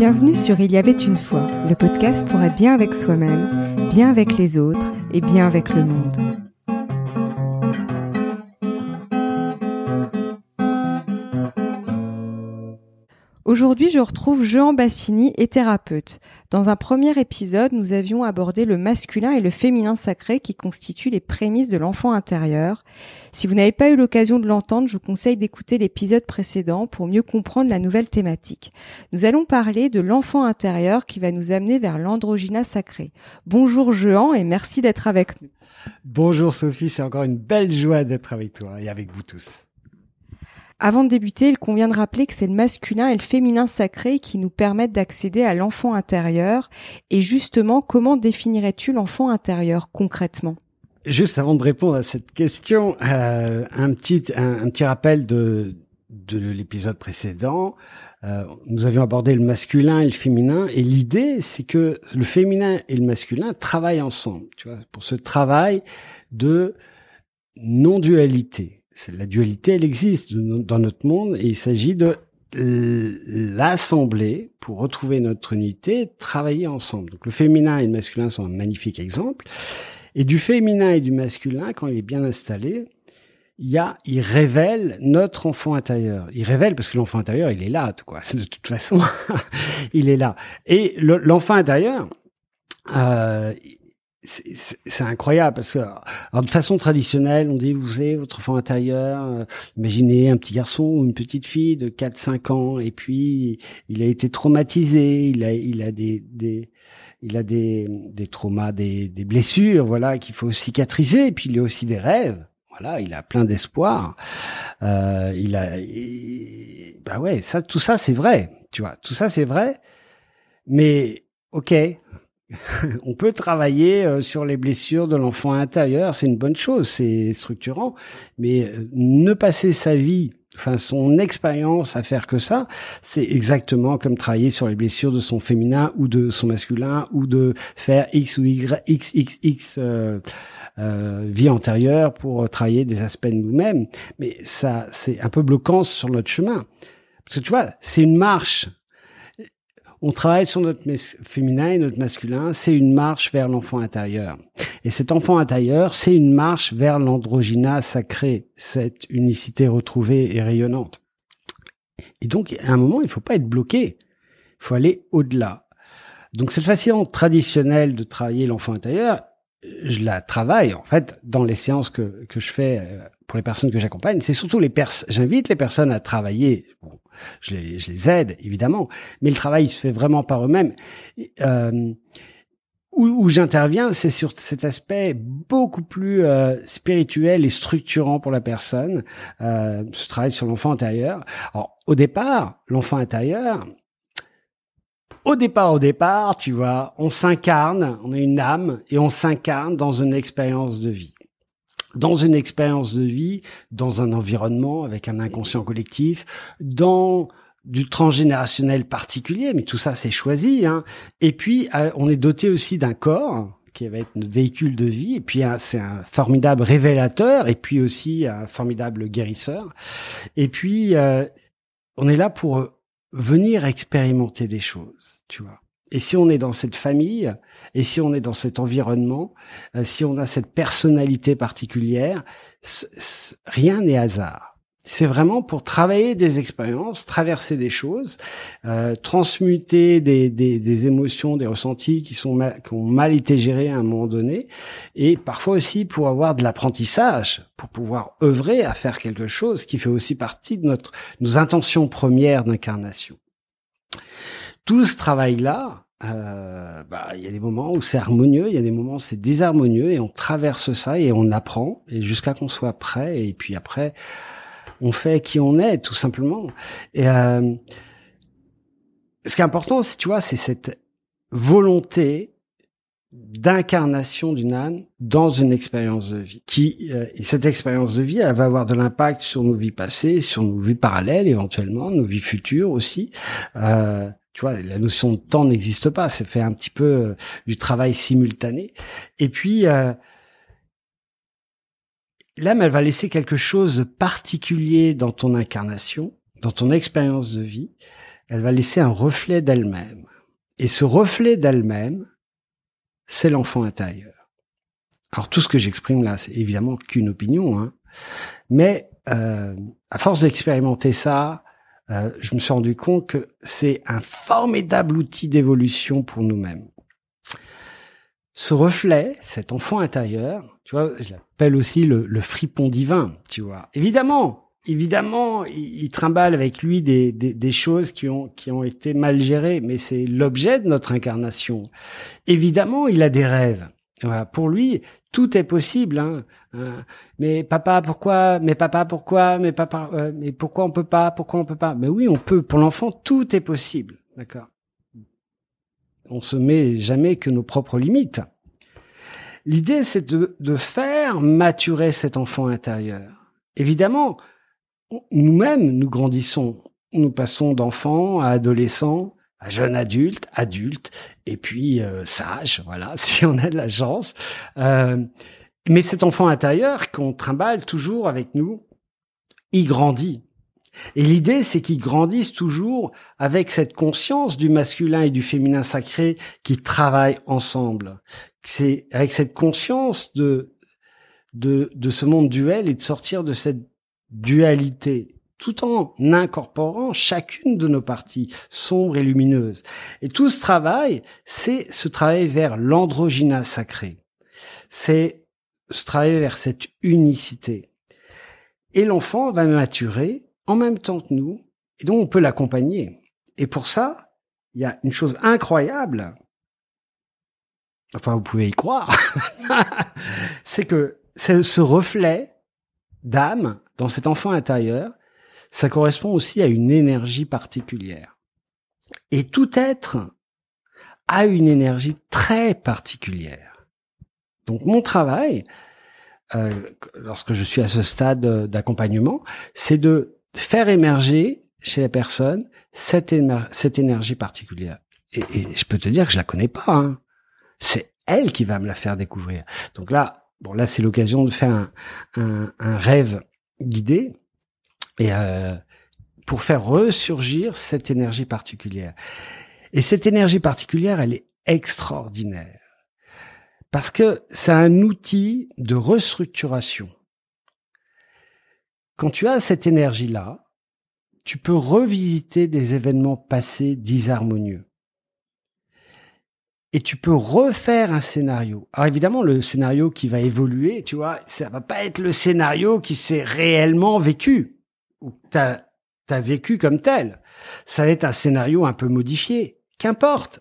Bienvenue sur Il y avait une fois, le podcast pour être bien avec soi-même, bien avec les autres et bien avec le monde. Aujourd'hui, je retrouve Jean Bassini et thérapeute. Dans un premier épisode, nous avions abordé le masculin et le féminin sacré qui constituent les prémices de l'enfant intérieur. Si vous n'avez pas eu l'occasion de l'entendre, je vous conseille d'écouter l'épisode précédent pour mieux comprendre la nouvelle thématique. Nous allons parler de l'enfant intérieur qui va nous amener vers l'androgyna sacré. Bonjour Jean et merci d'être avec nous. Bonjour Sophie, c'est encore une belle joie d'être avec toi et avec vous tous. Avant de débuter, il convient de rappeler que c'est le masculin et le féminin sacré qui nous permettent d'accéder à l'enfant intérieur. Et justement, comment définirais-tu l'enfant intérieur concrètement? Juste avant de répondre à cette question, euh, un petit rappel de de l'épisode précédent. Euh, nous avions abordé le masculin et le féminin, et l'idée, c'est que le féminin et le masculin travaillent ensemble, tu vois, pour ce travail de non-dualité la dualité, elle existe dans notre monde et il s'agit de l'assembler pour retrouver notre unité, travailler ensemble. Donc le féminin et le masculin sont un magnifique exemple. Et du féminin et du masculin, quand il est bien installé, il y a, il révèle notre enfant intérieur. Il révèle parce que l'enfant intérieur, il est là. De toute façon, il est là. Et l'enfant intérieur, euh, c'est incroyable parce que alors de façon traditionnelle, on dit vous avez votre enfant intérieur, euh, imaginez un petit garçon ou une petite fille de 4 5 ans et puis il a été traumatisé, il a il a des des il a des des traumas, des des blessures, voilà, qu'il faut cicatriser et puis il a aussi des rêves. Voilà, il a plein d'espoir. Euh, il a bah ouais, ça tout ça c'est vrai, tu vois. Tout ça c'est vrai. Mais OK, on peut travailler euh, sur les blessures de l'enfant intérieur, c'est une bonne chose, c'est structurant, mais euh, ne passer sa vie, enfin son expérience à faire que ça, c'est exactement comme travailler sur les blessures de son féminin ou de son masculin ou de faire X ou Y, X, X, X euh, euh, vie antérieure pour travailler des aspects de nous-mêmes. Mais ça, c'est un peu bloquant sur notre chemin. Parce que tu vois, c'est une marche on travaille sur notre féminin et notre masculin, c'est une marche vers l'enfant intérieur. Et cet enfant intérieur, c'est une marche vers l'androgyna sacré, cette unicité retrouvée et rayonnante. Et donc, à un moment, il faut pas être bloqué. Il faut aller au-delà. Donc, cette façon traditionnelle de travailler l'enfant intérieur, je la travaille, en fait, dans les séances que, que je fais euh, pour les personnes que j'accompagne. C'est surtout les personnes, j'invite les personnes à travailler je les, je les aide évidemment, mais le travail il se fait vraiment par eux-mêmes. Euh, où, où j'interviens, c'est sur cet aspect beaucoup plus euh, spirituel et structurant pour la personne, euh, ce travail sur l'enfant intérieur. Alors, au départ, l'enfant intérieur, au départ, au départ, tu vois, on s'incarne, on a une âme et on s'incarne dans une expérience de vie dans une expérience de vie, dans un environnement avec un inconscient collectif, dans du transgénérationnel particulier, mais tout ça c'est choisi. Hein. Et puis euh, on est doté aussi d'un corps qui va être notre véhicule de vie, et puis c'est un formidable révélateur, et puis aussi un formidable guérisseur. Et puis euh, on est là pour venir expérimenter des choses, tu vois. Et si on est dans cette famille, et si on est dans cet environnement, euh, si on a cette personnalité particulière, rien n'est hasard. C'est vraiment pour travailler des expériences, traverser des choses, euh, transmuter des, des, émotions, des ressentis qui sont qui ont mal été gérés à un moment donné, et parfois aussi pour avoir de l'apprentissage, pour pouvoir œuvrer à faire quelque chose qui fait aussi partie de notre nos intentions premières d'incarnation tout ce travail-là, euh, bah, il y a des moments où c'est harmonieux, il y a des moments où c'est désharmonieux, et on traverse ça et on apprend, et jusqu'à qu'on soit prêt, et puis après, on fait qui on est, tout simplement. Et euh, ce qui est important, tu vois, c'est cette volonté d'incarnation d'une âme dans une expérience de vie. Qui euh, et cette expérience de vie, elle va avoir de l'impact sur nos vies passées, sur nos vies parallèles éventuellement, nos vies futures aussi. Euh, tu vois, la notion de temps n'existe pas. C'est fait un petit peu euh, du travail simultané. Et puis, euh, l'âme, elle va laisser quelque chose de particulier dans ton incarnation, dans ton expérience de vie, elle va laisser un reflet d'elle-même. Et ce reflet d'elle-même, c'est l'enfant intérieur. Alors tout ce que j'exprime là, c'est évidemment qu'une opinion, hein. mais euh, à force d'expérimenter ça, euh, je me suis rendu compte que c'est un formidable outil d'évolution pour nous-mêmes. Ce reflet, cet enfant intérieur, tu vois, je l'appelle aussi le, fripon divin, tu vois. Évidemment, évidemment, il, il trimballe avec lui des, des, des, choses qui ont, qui ont été mal gérées, mais c'est l'objet de notre incarnation. Évidemment, il a des rêves. Voilà. Pour lui, tout est possible. Hein. hein. Mais papa, pourquoi? Mais papa, pourquoi? Mais papa, euh, mais pourquoi on peut pas? Pourquoi on peut pas? Mais oui, on peut. Pour l'enfant, tout est possible. D'accord? On se met jamais que nos propres limites. L'idée, c'est de, de faire maturer cet enfant intérieur. Évidemment, nous-mêmes, nous grandissons. Nous passons d'enfant à adolescent, jeune adulte, adulte, et puis euh, sage, voilà, si on a de la chance. Euh, mais cet enfant intérieur qu'on trimballe toujours avec nous, il grandit. Et l'idée, c'est qu'il grandisse toujours avec cette conscience du masculin et du féminin sacré qui travaillent ensemble. C'est avec cette conscience de, de, de ce monde duel et de sortir de cette dualité tout en incorporant chacune de nos parties sombres et lumineuses. Et tout ce travail, c'est ce travail vers l'androgyna sacré. C'est ce travail vers cette unicité. Et l'enfant va maturer en même temps que nous, et donc on peut l'accompagner. Et pour ça, il y a une chose incroyable, enfin vous pouvez y croire, c'est que ce reflet d'âme dans cet enfant intérieur, ça correspond aussi à une énergie particulière. Et tout être a une énergie très particulière. Donc mon travail, euh, lorsque je suis à ce stade d'accompagnement, c'est de faire émerger chez la personne cette, énergie particulière. Et, je peux te dire que je la connais pas. Hein. C'est elle qui va me la faire découvrir. Donc là, bon là c'est l'occasion de faire un rêve guidé et euh, pour faire ressurgir cette énergie particulière. Et cette énergie particulière, elle est extraordinaire parce que c'est un outil de restructuration. Quand tu as cette énergie-là, tu peux revisiter des événements passés disharmonieux. Et tu peux refaire un scénario. Alors évidemment, le scénario qui va évoluer, tu vois, ça va pas être le scénario qui s'est réellement vécu ou t'as as vécu comme tel. Ça va être un scénario un peu modifié. Qu'importe.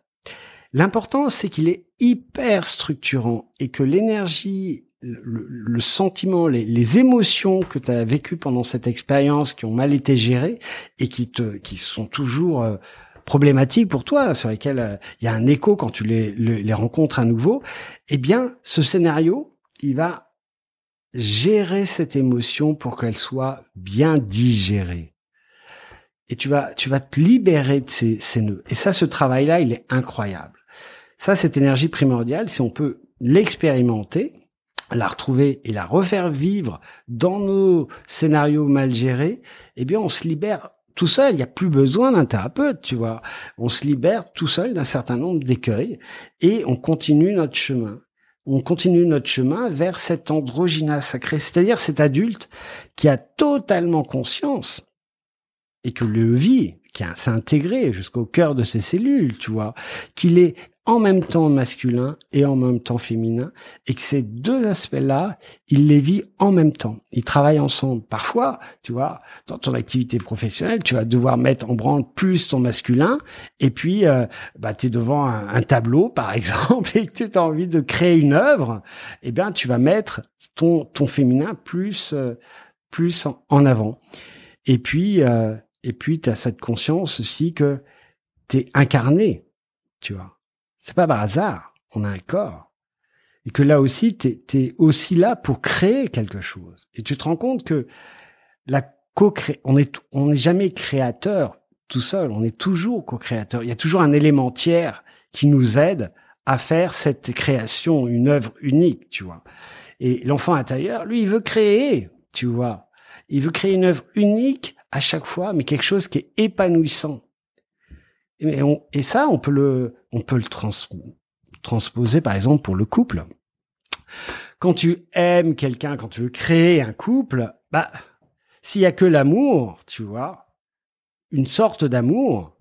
L'important, c'est qu'il est hyper structurant et que l'énergie, le, sentiment, les, les, émotions que tu as vécues pendant cette expérience, qui ont mal été gérées et qui te, qui sont toujours euh, problématiques pour toi, sur lesquelles euh, il y a un écho quand tu les, les, les rencontres à nouveau, eh bien, ce scénario, il va gérer cette émotion pour qu'elle soit bien digérée. Et tu vas, tu vas te libérer de ces, ces nœuds. Et ça, ce travail-là, il est incroyable. Ça, cette énergie primordiale, si on peut l'expérimenter, la retrouver et la refaire vivre dans nos scénarios mal gérés, eh bien, on se libère tout seul. Il n'y a plus besoin d'un thérapeute, tu vois. On se libère tout seul d'un certain nombre d'écueils et on continue notre chemin on continue notre chemin vers cet androgyna sacré, c'est-à-dire cet adulte qui a totalement conscience et que le vit, qui s'est intégré jusqu'au cœur de ses cellules, tu vois, qu'il est en même temps masculin et en même temps féminin, et que ces deux aspects-là, il les vit en même temps. Ils travaillent ensemble. Parfois, tu vois, dans ton activité professionnelle, tu vas devoir mettre en branle plus ton masculin, et puis, euh, bah, tu es devant un, tableau, par exemple, et que tu as envie de créer une œuvre, eh bien, tu vas mettre ton, ton féminin plus, euh, plus en, avant. Et puis, euh, et puis, tu as cette conscience aussi que tu es incarné, tu vois c'est pas par hasard. On a un corps. Et que là aussi, tu es, aussi là pour créer quelque chose. Et tu te rends compte que la co on est, on n'est jamais créateur tout seul. On est toujours co-créateur. Il y a toujours un élément tiers qui nous aide à faire cette création, une œuvre unique, tu vois. Et l'enfant intérieur, lui, il veut créer, tu vois. Il veut créer une œuvre unique à chaque fois, mais quelque chose qui est épanouissant. Et, ça, on peut le, on peut le trans, transposer par exemple pour le couple. Quand tu aimes quelqu'un, quand tu veux créer un couple, bah, s'il y a que l'amour, tu vois, une sorte d'amour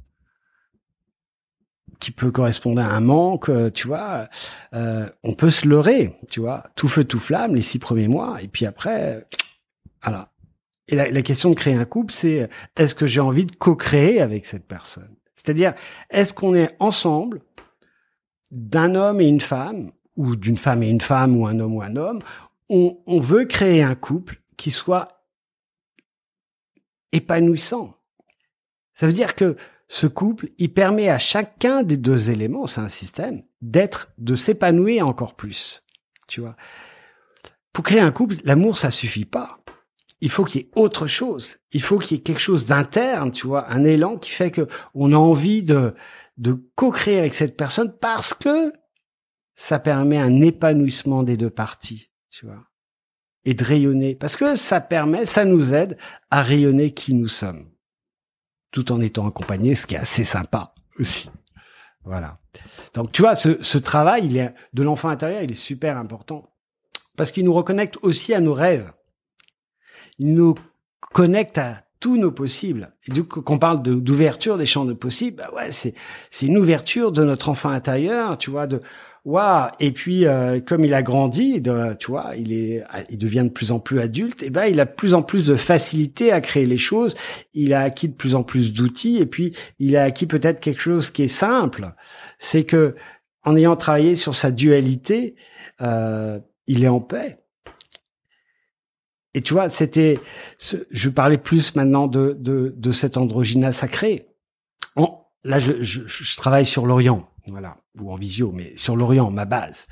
qui peut correspondre à un manque, tu vois, euh, on peut se leurrer, tu vois, tout feu tout flamme les six premiers mois, et puis après, voilà. Et la, question de créer un couple, c'est est-ce que j'ai envie de co-créer avec cette personne? C'est-à-dire, est-ce qu'on est ensemble d'un homme et une femme, ou d'une femme et une femme, ou un homme ou un homme, on, on veut créer un couple qui soit épanouissant. Ça veut dire que ce couple, il permet à chacun des deux éléments, c'est un système, d'être, de s'épanouir encore plus. Tu vois? Pour créer un couple, l'amour, ça suffit pas. Il faut qu'il y ait autre chose. Il faut qu'il y ait quelque chose d'interne, tu vois, un élan qui fait que on a envie de, de co-créer avec cette personne parce que ça permet un épanouissement des deux parties, tu vois. Et de rayonner. Parce que ça permet, ça nous aide à rayonner qui nous sommes tout en étant accompagné, ce qui est assez sympa aussi. Voilà. Donc tu vois, ce, ce travail il est, de l'enfant intérieur, il est super important parce qu'il nous reconnecte aussi à nos rêves. Il nous connecte à tous nos possibles. Et du coup, qu'on parle d'ouverture des champs de possibles, bah ouais, c'est c'est une ouverture de notre enfant intérieur, tu vois, de waouh. Et puis euh, comme il a grandi tu vois il est il devient de plus en plus adulte et ben il a de plus en plus de facilité à créer les choses. Il a acquis de plus en plus d'outils et puis il a acquis peut-être quelque chose qui est simple. C'est que en ayant travaillé sur sa dualité euh, il est en paix et tu vois c'était je parlais plus maintenant de de, de cet androgyna sacré là je, je, je travaille sur l'Orient voilà, ou en visio, mais sur l'Orient, ma base.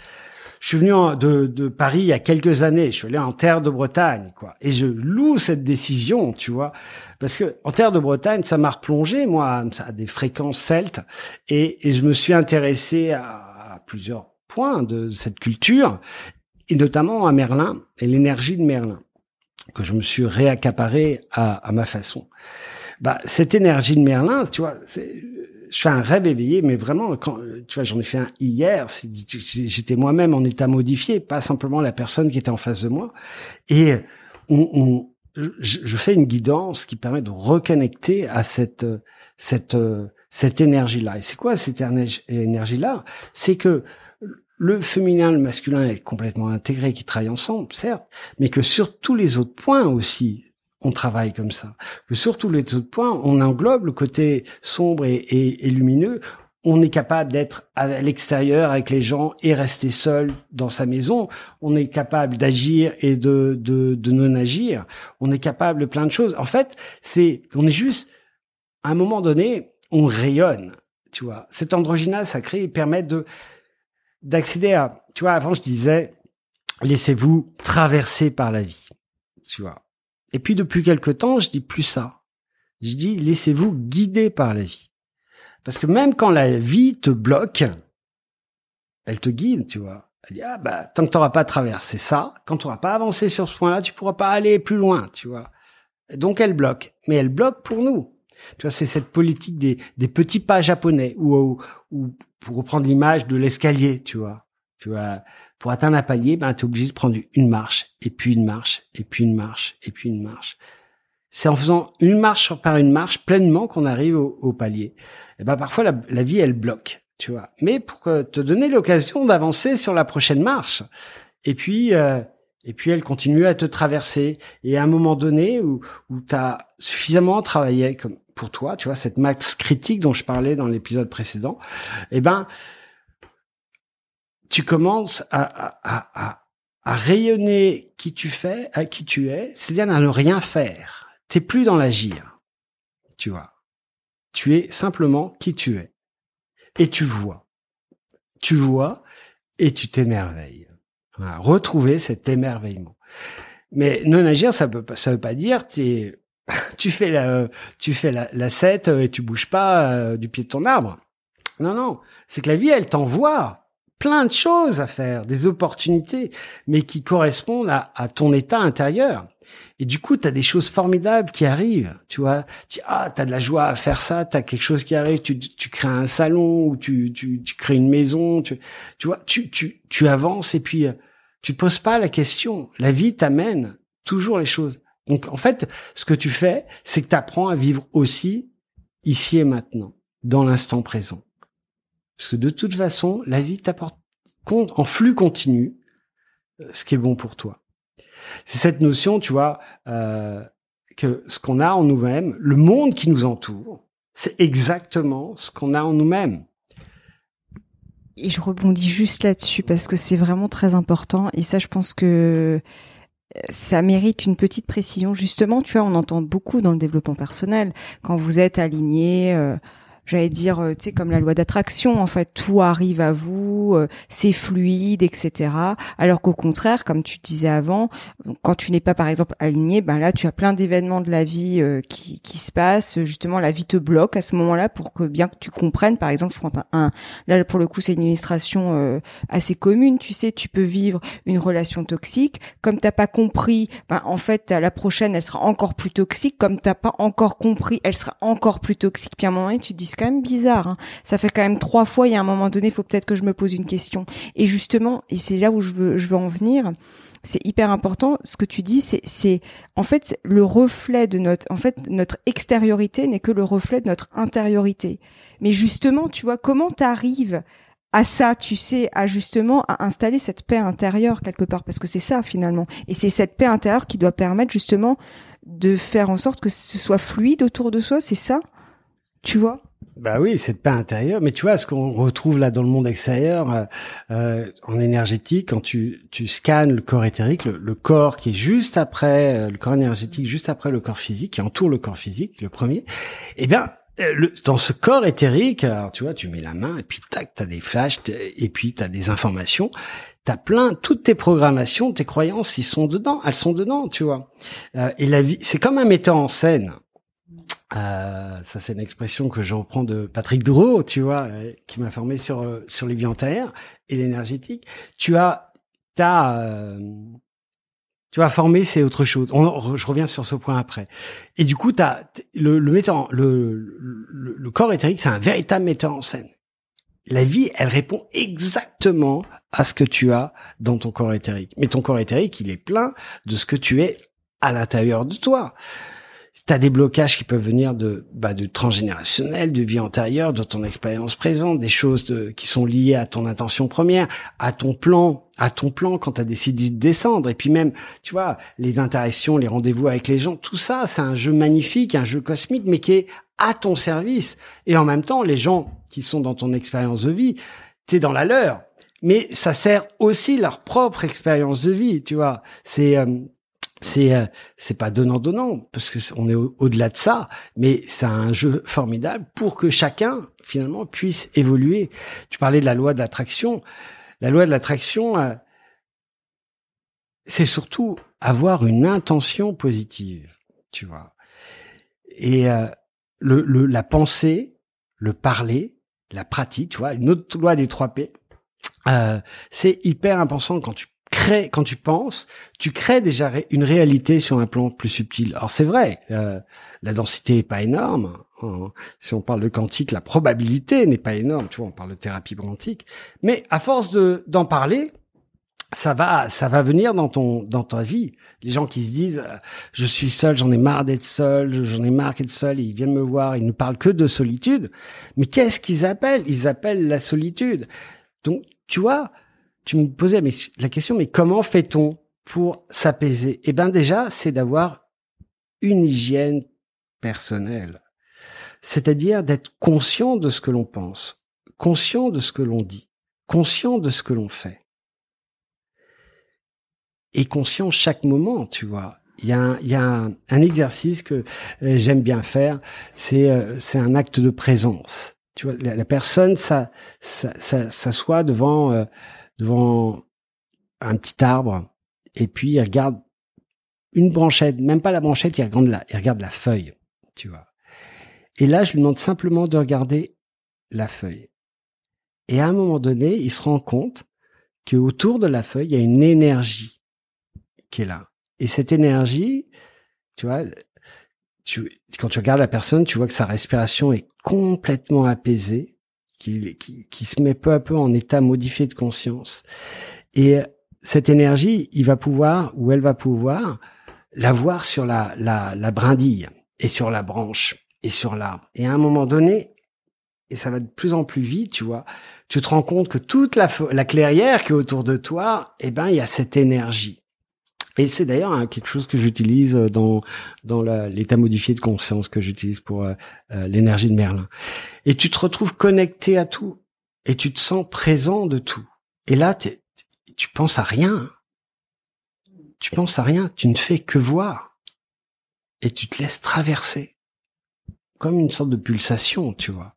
Je suis venu de, de, Paris il y a quelques années. Je suis allé en terre de Bretagne, quoi. Et je loue cette décision, tu vois, parce que en terre de Bretagne, ça m'a replongé, moi, a des fréquences celtes, et, et je me suis intéressé à, à plusieurs points de cette culture, et notamment à Merlin et l'énergie de Merlin, que je me suis réaccaparé à, à ma façon. Bah, cette énergie de Merlin, tu vois, c'est je fais un rêve éveillé, mais vraiment, quand, tu vois, j'en ai fait un hier. J'étais moi-même en état modifié, pas simplement la personne qui était en face de moi. Et on, on je, je, fais une guidance qui permet de reconnecter à cette cette cette énergie-là. Et c'est quoi cette énergie-là? C'est que le féminin, le masculin est complètement intégré, qui travaillent ensemble, certes, mais que sur tous les autres points aussi, on travaille comme ça. Que sur tous les autres points, on englobe le côté sombre et, lumineux. On est capable d'être à l'extérieur avec les gens et rester seul dans sa maison. On est capable d'agir et de, de, non agir. On est capable de plein de choses. En fait, c'est, on est juste, à un moment donné, on rayonne. Tu vois, cet androgynal sacré permet de, d'accéder à, tu vois, avant je disais, laissez-vous traverser par la vie. Tu vois, et puis depuis quelque temps, je dis plus ça. Je dis laissez-vous guider par la vie. Parce que même quand la vie te bloque, elle te guide, tu vois. Elle dit ah bah tant que tu n'auras pas traversé ça, quand tu n'auras pas avancé sur ce point-là, tu pourras pas aller plus loin, tu vois. donc elle bloque, mais elle bloque pour nous. Tu vois, c'est cette politique des, des petits pas japonais ou, ou pour reprendre l'image de l'escalier, tu vois. Tu vois, pour atteindre un palier, ben, tu es obligé de prendre une marche, et puis une marche, et puis une marche, et puis une marche. C'est en faisant une marche par une marche pleinement qu'on arrive au, palier. Et ben, parfois, la, vie, elle bloque, tu vois. Mais pour te donner l'occasion d'avancer sur la prochaine marche. Et puis, euh, et puis, elle continue à te traverser. Et à un moment donné où, où tu as suffisamment travaillé comme pour toi, tu vois, cette max critique dont je parlais dans l'épisode précédent, eh ben, tu commences à, rayonner qui tu fais, à qui tu es, c'est-à-dire à ne rien faire. T'es plus dans l'agir, tu vois. Tu es simplement qui tu es. Et tu vois. Tu vois et tu t'émerveilles. Retrouver cet émerveillement. Mais non agir, ça peut ça veut pas dire t'es, tu fais la, tu fais la, la et tu bouges pas euh, du pied de ton arbre. Non, non. C'est que la vie, elle t'envoie plein de choses à faire, des opportunités, mais qui correspondent à, à ton état intérieur. Et du coup, tu as des choses formidables qui arrivent, tu vois. Tu ah, as de la joie à faire ça, tu as quelque chose qui arrive, tu, tu crées un salon ou tu, tu, tu crées une maison, tu, tu vois, tu, tu, tu avances et puis euh, tu te poses pas la question. La vie t'amène toujours les choses. Donc en fait, ce que tu fais, c'est que tu apprends à vivre aussi ici et maintenant, dans l'instant présent. Parce que de toute façon, la vie t'apporte en flux continu euh, ce qui est bon pour toi. C'est cette notion, tu vois, euh, que ce qu'on a en nous-mêmes, le monde qui nous entoure, c'est exactement ce qu'on a en nous-mêmes. Et je rebondis juste là-dessus parce que c'est vraiment très important. Et ça, je pense que ça mérite une petite précision. Justement, tu vois, on entend beaucoup dans le développement personnel quand vous êtes aligné. Euh, j'allais dire, euh, tu sais, comme la loi d'attraction, en fait, tout arrive à vous, euh, c'est fluide, etc. Alors qu'au contraire, comme tu disais avant, quand tu n'es pas, par exemple, aligné, ben là, tu as plein d'événements de la vie euh, qui, qui se passent. Justement, la vie te bloque à ce moment-là pour que bien que tu comprennes. Par exemple, je prends un, là pour le coup, c'est une illustration assez commune. Tu sais, tu peux vivre une relation toxique, comme t'as pas compris, ben en fait, la prochaine, elle sera encore plus toxique. Comme t'as pas encore compris, elle sera encore plus toxique. Puis à un moment donné, tu te dis quand même bizarre. Hein. Ça fait quand même trois fois. Il y a un moment donné, il faut peut-être que je me pose une question. Et justement, et c'est là où je veux, je veux en venir. C'est hyper important. Ce que tu dis, c'est, c'est en fait le reflet de notre, en fait notre extériorité n'est que le reflet de notre intériorité. Mais justement, tu vois, comment t'arrives à ça, tu sais, à justement à installer cette paix intérieure quelque part, parce que c'est ça finalement. Et c'est cette paix intérieure qui doit permettre justement de faire en sorte que ce soit fluide autour de soi, c'est ça, tu vois? Bah oui, cette paix intérieure. Mais tu vois, ce qu'on retrouve là dans le monde extérieur, euh, euh, en énergétique, quand tu, tu scannes le corps éthérique, le, corps qui est juste après, euh, le corps énergétique juste après le corps physique, qui entoure le corps physique, le premier, eh bien, le, dans ce corps éthérique, alors tu vois, tu mets la main et puis tac, t'as des flashs et puis t'as des informations. T'as plein, toutes tes programmations, tes croyances, ils sont dedans, elles sont dedans, tu vois. et la vie, c'est comme un metteur en scène. Euh, ça, c'est une expression que je reprends de Patrick Drouot, tu vois, euh, qui m'a formé sur euh, sur les vies antérieures et l'énergétique. Tu as, t'as, euh, tu as formé, c'est autre chose. Je reviens sur ce point après. Et du coup, t'as le le metteur, le, le, le corps éthérique, c'est un véritable metteur en scène. La vie, elle répond exactement à ce que tu as dans ton corps éthérique. Mais ton corps éthérique, il est plein de ce que tu es à l'intérieur de toi. T'as des blocages qui peuvent venir de bah, de transgénérationnel, de vie antérieure, de ton expérience présente, des choses de, qui sont liées à ton intention première, à ton plan, à ton plan quand tu as décidé de descendre. Et puis même, tu vois, les interactions, les rendez-vous avec les gens, tout ça, c'est un jeu magnifique, un jeu cosmique, mais qui est à ton service. Et en même temps, les gens qui sont dans ton expérience de vie, t'es dans la leur mais ça sert aussi leur propre expérience de vie, tu vois. C'est euh, c'est euh, c'est pas donnant donnant parce que on est au-delà de ça mais c'est un jeu formidable pour que chacun finalement puisse évoluer. Tu parlais de la loi de l'attraction. La loi de l'attraction euh, c'est surtout avoir une intention positive tu vois. Et euh, le, le la pensée le parler la pratique tu vois une autre loi des trois P c'est hyper important quand tu quand tu penses, tu crées déjà une réalité sur un plan plus subtil. Alors c'est vrai, euh, la densité est pas énorme. Hein. Si on parle de quantique, la probabilité n'est pas énorme. Tu vois, on parle de thérapie quantique. Mais à force de d'en parler, ça va, ça va venir dans ton, dans ta vie. Les gens qui se disent, euh, je suis seul, j'en ai marre d'être seul, j'en ai marre d'être seul, ils viennent me voir, ils ne parlent que de solitude. Mais qu'est-ce qu'ils appellent? Ils appellent la solitude. Donc, tu vois, tu me posais la question, mais comment fait-on pour s'apaiser? Eh bien déjà, c'est d'avoir une hygiène personnelle. C'est-à-dire d'être conscient de ce que l'on pense, conscient de ce que l'on dit, conscient de ce que l'on fait. Et conscient chaque moment, tu vois. Il y a un, il y a un, exercice que euh, j'aime bien faire, c'est euh, c'est un acte de présence. Tu vois, la, personne ça, ça, ça, s'assoit devant euh, devant un petit arbre et puis il regarde une branchette, même pas la branchette, il regarde la, il regarde la feuille, tu vois. Et là, je lui demande simplement de regarder la feuille. Et à un moment donné, il se rend compte que autour de la feuille, il y a une énergie qui est là. Et cette énergie, tu vois, quand tu regardes la personne, tu vois que sa respiration est complètement apaisée, qui, qui, qui se met peu à peu en état modifié de conscience. Et cette énergie, il va pouvoir, ou elle va pouvoir, la voir sur la, la, la brindille et sur la branche et sur l'arbre. Et à un moment donné, et ça va de plus en plus vite, tu vois, tu te rends compte que toute la, la clairière qui est autour de toi, eh ben, il y a cette énergie. Et c'est d'ailleurs hein, quelque chose que j'utilise dans dans l'état modifié de conscience que j'utilise pour euh, euh, l'énergie de Merlin. Et tu te retrouves connecté à tout et tu te sens présent de tout. Et là, tu penses à rien. Tu penses à rien. Tu ne fais que voir et tu te laisses traverser comme une sorte de pulsation, tu vois.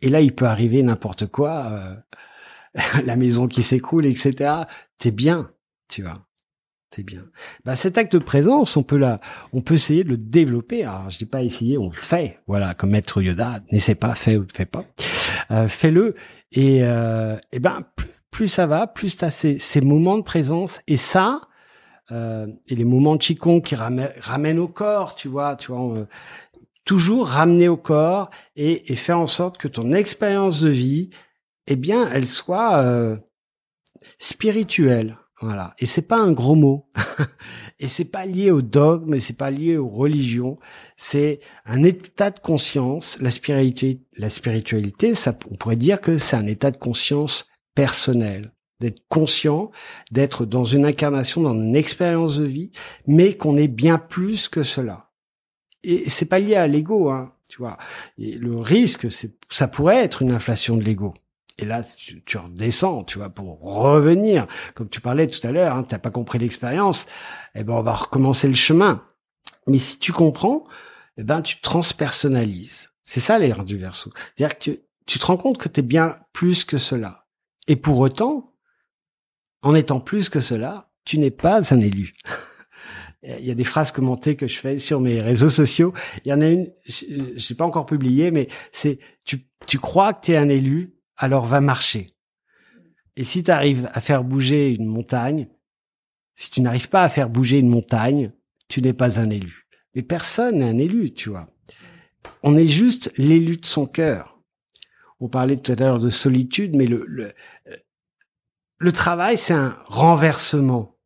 Et là, il peut arriver n'importe quoi, euh, la maison qui s'écroule, etc. T'es bien, tu vois. T'es bien. Bah, cet acte de présence, on peut là, on peut essayer de le développer. Alors, je dis pas essayer, on le fait. Voilà, comme Maître Yoda, n'essaie pas, fais ou ne fais pas. Euh, fais-le. Et, euh, et ben, plus, ça va, plus tu as ces, ces, moments de présence. Et ça, euh, et les moments de Qigong qui ramènent, au corps, tu vois, tu vois, toujours ramener au corps et, et, faire en sorte que ton expérience de vie, eh bien, elle soit euh, spirituelle. Voilà. Et c'est pas un gros mot. et c'est pas lié au dogme, c'est pas lié aux religions. C'est un état de conscience. La spiritualité, la spiritualité, ça, on pourrait dire que c'est un état de conscience personnel d'être conscient, d'être dans une incarnation, dans une expérience de vie, mais qu'on est bien plus que cela et c'est pas lié à l'ego, hein, tu vois. Et le risque, c'est, ça pourrait être une inflation de l'ego. Et là, tu, tu, redescends, tu vois, pour revenir. Comme tu parlais tout à l'heure, hein, t'as pas compris l'expérience. Eh ben, on va recommencer le chemin. Mais si tu comprends, eh ben, tu transpersonnalises. C'est ça l'air du verso. C'est-à-dire que tu, tu te rends compte que tu es bien plus que cela. Et pour autant, en étant plus que cela, tu n'es pas un élu. il y a des phrases commentées que je fais sur mes réseaux sociaux. Il y en a une, je n'ai pas encore publié, mais c'est tu, tu crois que tu es un élu, alors va marcher. Et si tu arrives à faire bouger une montagne, si tu n'arrives pas à faire bouger une montagne, tu n'es pas un élu. Mais personne n'est un élu, tu vois. On est juste l'élu de son cœur. On parlait tout à l'heure de solitude, mais le, le, le travail, c'est un renversement.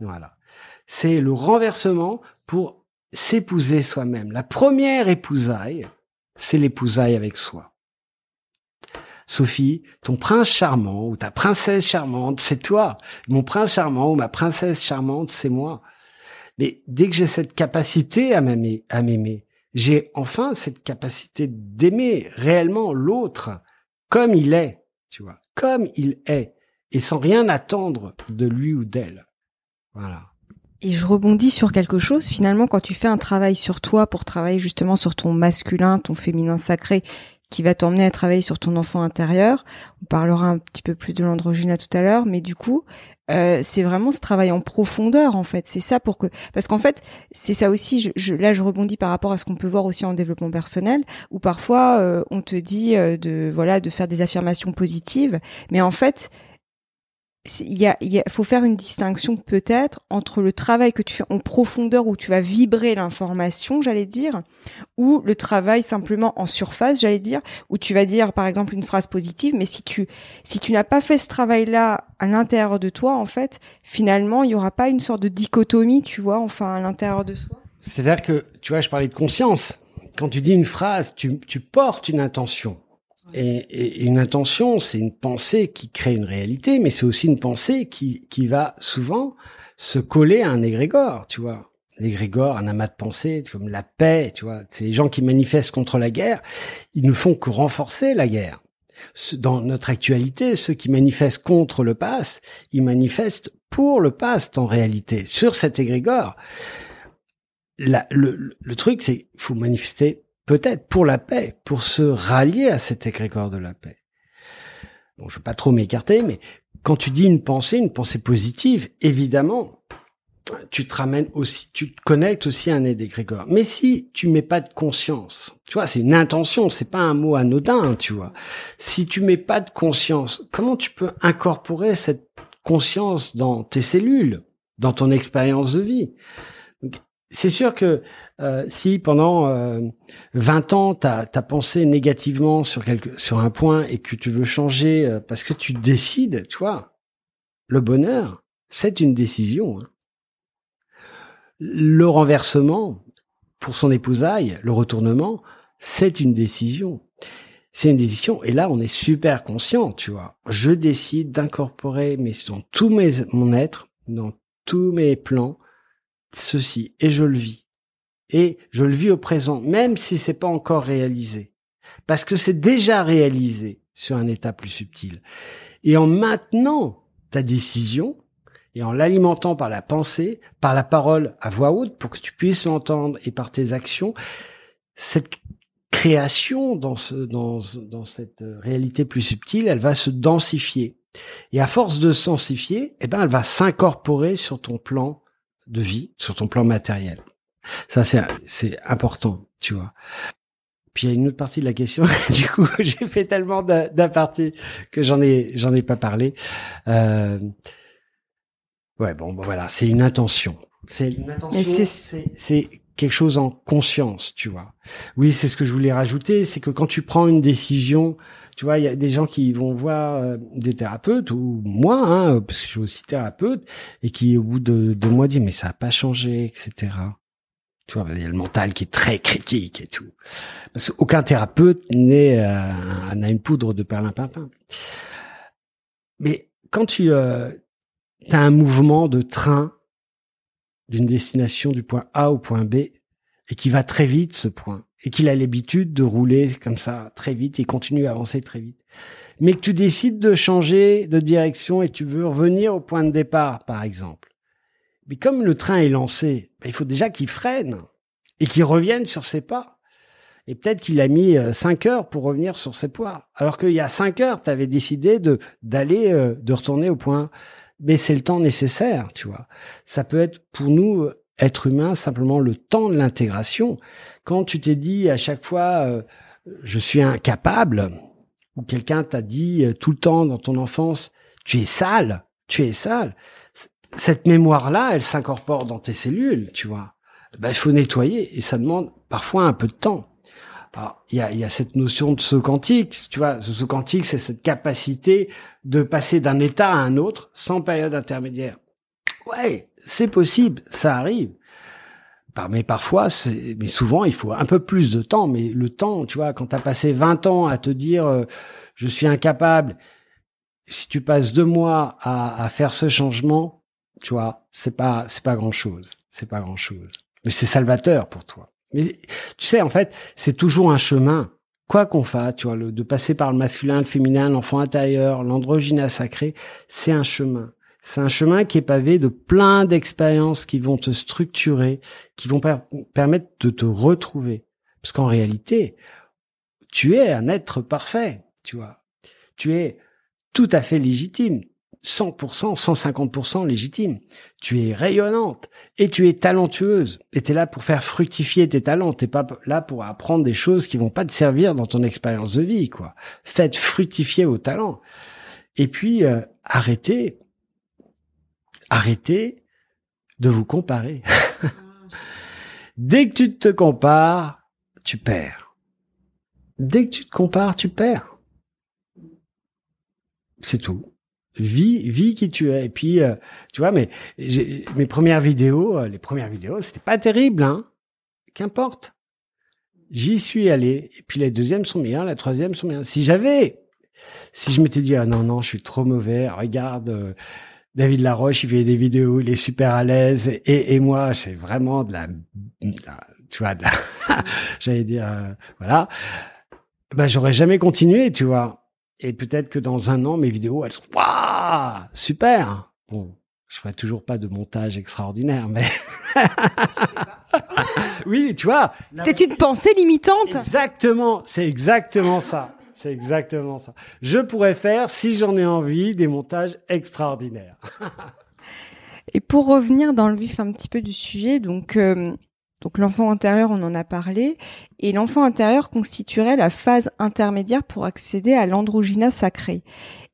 Voilà c'est le renversement pour s'épouser soi-même. La première épousaille, c'est l'épousaille avec soi. Sophie, ton prince charmant ou ta princesse charmante, c'est toi. Mon prince charmant ou ma princesse charmante, c'est moi. Mais dès que j'ai cette capacité à m'aimer, j'ai enfin cette capacité d'aimer réellement l'autre comme il est, tu vois, comme il est, et sans rien attendre de lui ou d'elle. Voilà. Et je rebondis sur quelque chose. Finalement, quand tu fais un travail sur toi pour travailler justement sur ton masculin, ton féminin sacré, qui va t'emmener à travailler sur ton enfant intérieur. On parlera un petit peu plus de l'androgyne tout à l'heure, mais du coup, euh, c'est vraiment ce travail en profondeur en fait. C'est ça pour que parce qu'en fait c'est ça aussi. Je, je, là je rebondis par rapport à ce qu'on peut voir aussi en développement personnel, où parfois euh, on te dit euh, de voilà de faire des affirmations positives, mais en fait il y a, il faut faire une distinction peut-être entre le travail que tu fais en profondeur où tu vas vibrer l'information, j'allais dire, ou le travail simplement en surface, j'allais dire, où tu vas dire par exemple une phrase positive, mais si tu si tu n'as pas fait ce travail-là à l'intérieur de toi, en fait, finalement, il y aura pas une sorte de dichotomie, tu vois, enfin à l'intérieur de soi. C'est-à-dire que tu vois, je parlais de conscience. Quand tu dis une phrase, tu, tu portes une intention. Et, une intention, c'est une pensée qui crée une réalité, mais c'est aussi une pensée qui, qui va souvent se coller à un égrégore, tu vois. L'égrégore, un amas de pensée, comme la paix, tu vois. C'est les gens qui manifestent contre la guerre, ils ne font que renforcer la guerre. Dans notre actualité, ceux qui manifestent contre le pass, ils manifestent pour le pass en réalité, sur cet égrégore. le, le truc, c'est faut manifester peut-être pour la paix, pour se rallier à cet égrégore de la paix. Bon, je veux pas trop m'écarter, mais quand tu dis une pensée, une pensée positive, évidemment, tu te ramènes aussi, tu te connectes aussi à un égrégore. Mais si tu mets pas de conscience, tu vois, c'est une intention, c'est pas un mot anodin, tu vois. Si tu mets pas de conscience, comment tu peux incorporer cette conscience dans tes cellules, dans ton expérience de vie? C'est sûr que euh, si pendant euh, 20 ans, tu as, pensé négativement sur, quelque, sur un point et que tu veux changer euh, parce que tu décides, tu vois, le bonheur, c'est une décision. Hein. Le renversement, pour son épousaille, le retournement, c'est une décision. C'est une décision. Et là, on est super conscient, tu vois. Je décide d'incorporer mais dans tout mes, mon être, dans tous mes plans, ceci. Et je le vis. Et je le vis au présent, même si c'est pas encore réalisé. Parce que c'est déjà réalisé sur un état plus subtil. Et en maintenant ta décision, et en l'alimentant par la pensée, par la parole à voix haute pour que tu puisses l'entendre et par tes actions, cette création dans ce, dans, dans cette réalité plus subtile, elle va se densifier. Et à force de sensifier, eh ben, elle va s'incorporer sur ton plan de vie, sur ton plan matériel. Ça, c'est, c'est important, tu vois. Puis il y a une autre partie de la question. du coup, j'ai fait tellement d'apartés que j'en ai, j'en ai pas parlé. Euh, Ouais, bon, voilà, c'est une intention. C'est une intention. C'est quelque chose en conscience, tu vois. Oui, c'est ce que je voulais rajouter, c'est que quand tu prends une décision, tu vois, il y a des gens qui vont voir euh, des thérapeutes ou moi, hein, parce que je suis aussi thérapeute, et qui au bout de deux mois disent mais ça a pas changé, etc. Tu vois, il y a le mental qui est très critique et tout. Parce qu'aucun thérapeute n'est euh, n'a une poudre de perlimpinpin. Mais quand tu euh, as un mouvement de train d'une destination du point A au point B et qui va très vite ce point et qu'il a l'habitude de rouler comme ça très vite et continue à avancer très vite. Mais que tu décides de changer de direction et tu veux revenir au point de départ, par exemple. Mais comme le train est lancé, ben, il faut déjà qu'il freine et qu'il revienne sur ses pas. Et peut-être qu'il a mis euh, cinq heures pour revenir sur ses poids. Alors qu'il y a cinq heures, tu avais décidé de d'aller, euh, de retourner au point mais c'est le temps nécessaire, tu vois. Ça peut être pour nous, être humain, simplement le temps de l'intégration. Quand tu t'es dit à chaque fois, euh, je suis incapable, ou quelqu'un t'a dit euh, tout le temps dans ton enfance, tu es sale, tu es sale, cette mémoire-là, elle s'incorpore dans tes cellules, tu vois. Ben, il faut nettoyer et ça demande parfois un peu de temps il y a, y a, cette notion de saut quantique, tu vois, ce saut quantique, c'est cette capacité de passer d'un état à un autre sans période intermédiaire. Ouais, c'est possible, ça arrive. Mais parfois, mais souvent, il faut un peu plus de temps. Mais le temps, tu vois, quand tu as passé 20 ans à te dire euh, je suis incapable, si tu passes deux mois à, à faire ce changement, tu vois, c'est pas c'est pas grand chose. C'est pas grand chose. Mais c'est salvateur pour toi. Mais tu sais, en fait, c'est toujours un chemin. Quoi qu'on fasse, tu vois, le, de passer par le masculin, le féminin, l'enfant intérieur, l'androgyne sacré, c'est un chemin. C'est un chemin qui est pavé de plein d'expériences qui vont te structurer, qui vont permettre de te retrouver. Parce qu'en réalité, tu es un être parfait, tu vois. Tu es tout à fait légitime. 100%, 150% légitime. Tu es rayonnante et tu es talentueuse. Et tu es là pour faire fructifier tes talents. T'es pas là pour apprendre des choses qui vont pas te servir dans ton expérience de vie, quoi. Faites fructifier vos talents. Et puis, euh, arrêtez, arrêtez de vous comparer. Dès que tu te compares, tu perds. Dès que tu te compares, tu perds. C'est tout vis, vis qui tu es. Et puis, euh, tu vois, mais mes premières vidéos, euh, les premières vidéos, c'était pas terrible, hein. Qu'importe. J'y suis allé. Et puis les deuxièmes sont bien, la troisième sont bien. Si j'avais, si je m'étais dit ah non non, je suis trop mauvais. Regarde. Euh, David Laroche, il fait des vidéos, il est super à l'aise, et, et moi, c'est vraiment de la, tu vois, j'allais dire, voilà. Ben, j'aurais jamais continué, tu vois. Et peut-être que dans un an, mes vidéos, elles sont waouh, super. Bon, je ferai toujours pas de montage extraordinaire, mais oui, tu vois. C'est une pensée limitante. Exactement, c'est exactement ça. C'est exactement ça. Je pourrais faire, si j'en ai envie, des montages extraordinaires. Et pour revenir dans le vif un petit peu du sujet, donc euh, donc l'enfant intérieur, on en a parlé, et l'enfant intérieur constituerait la phase intermédiaire pour accéder à l'androgyna sacré.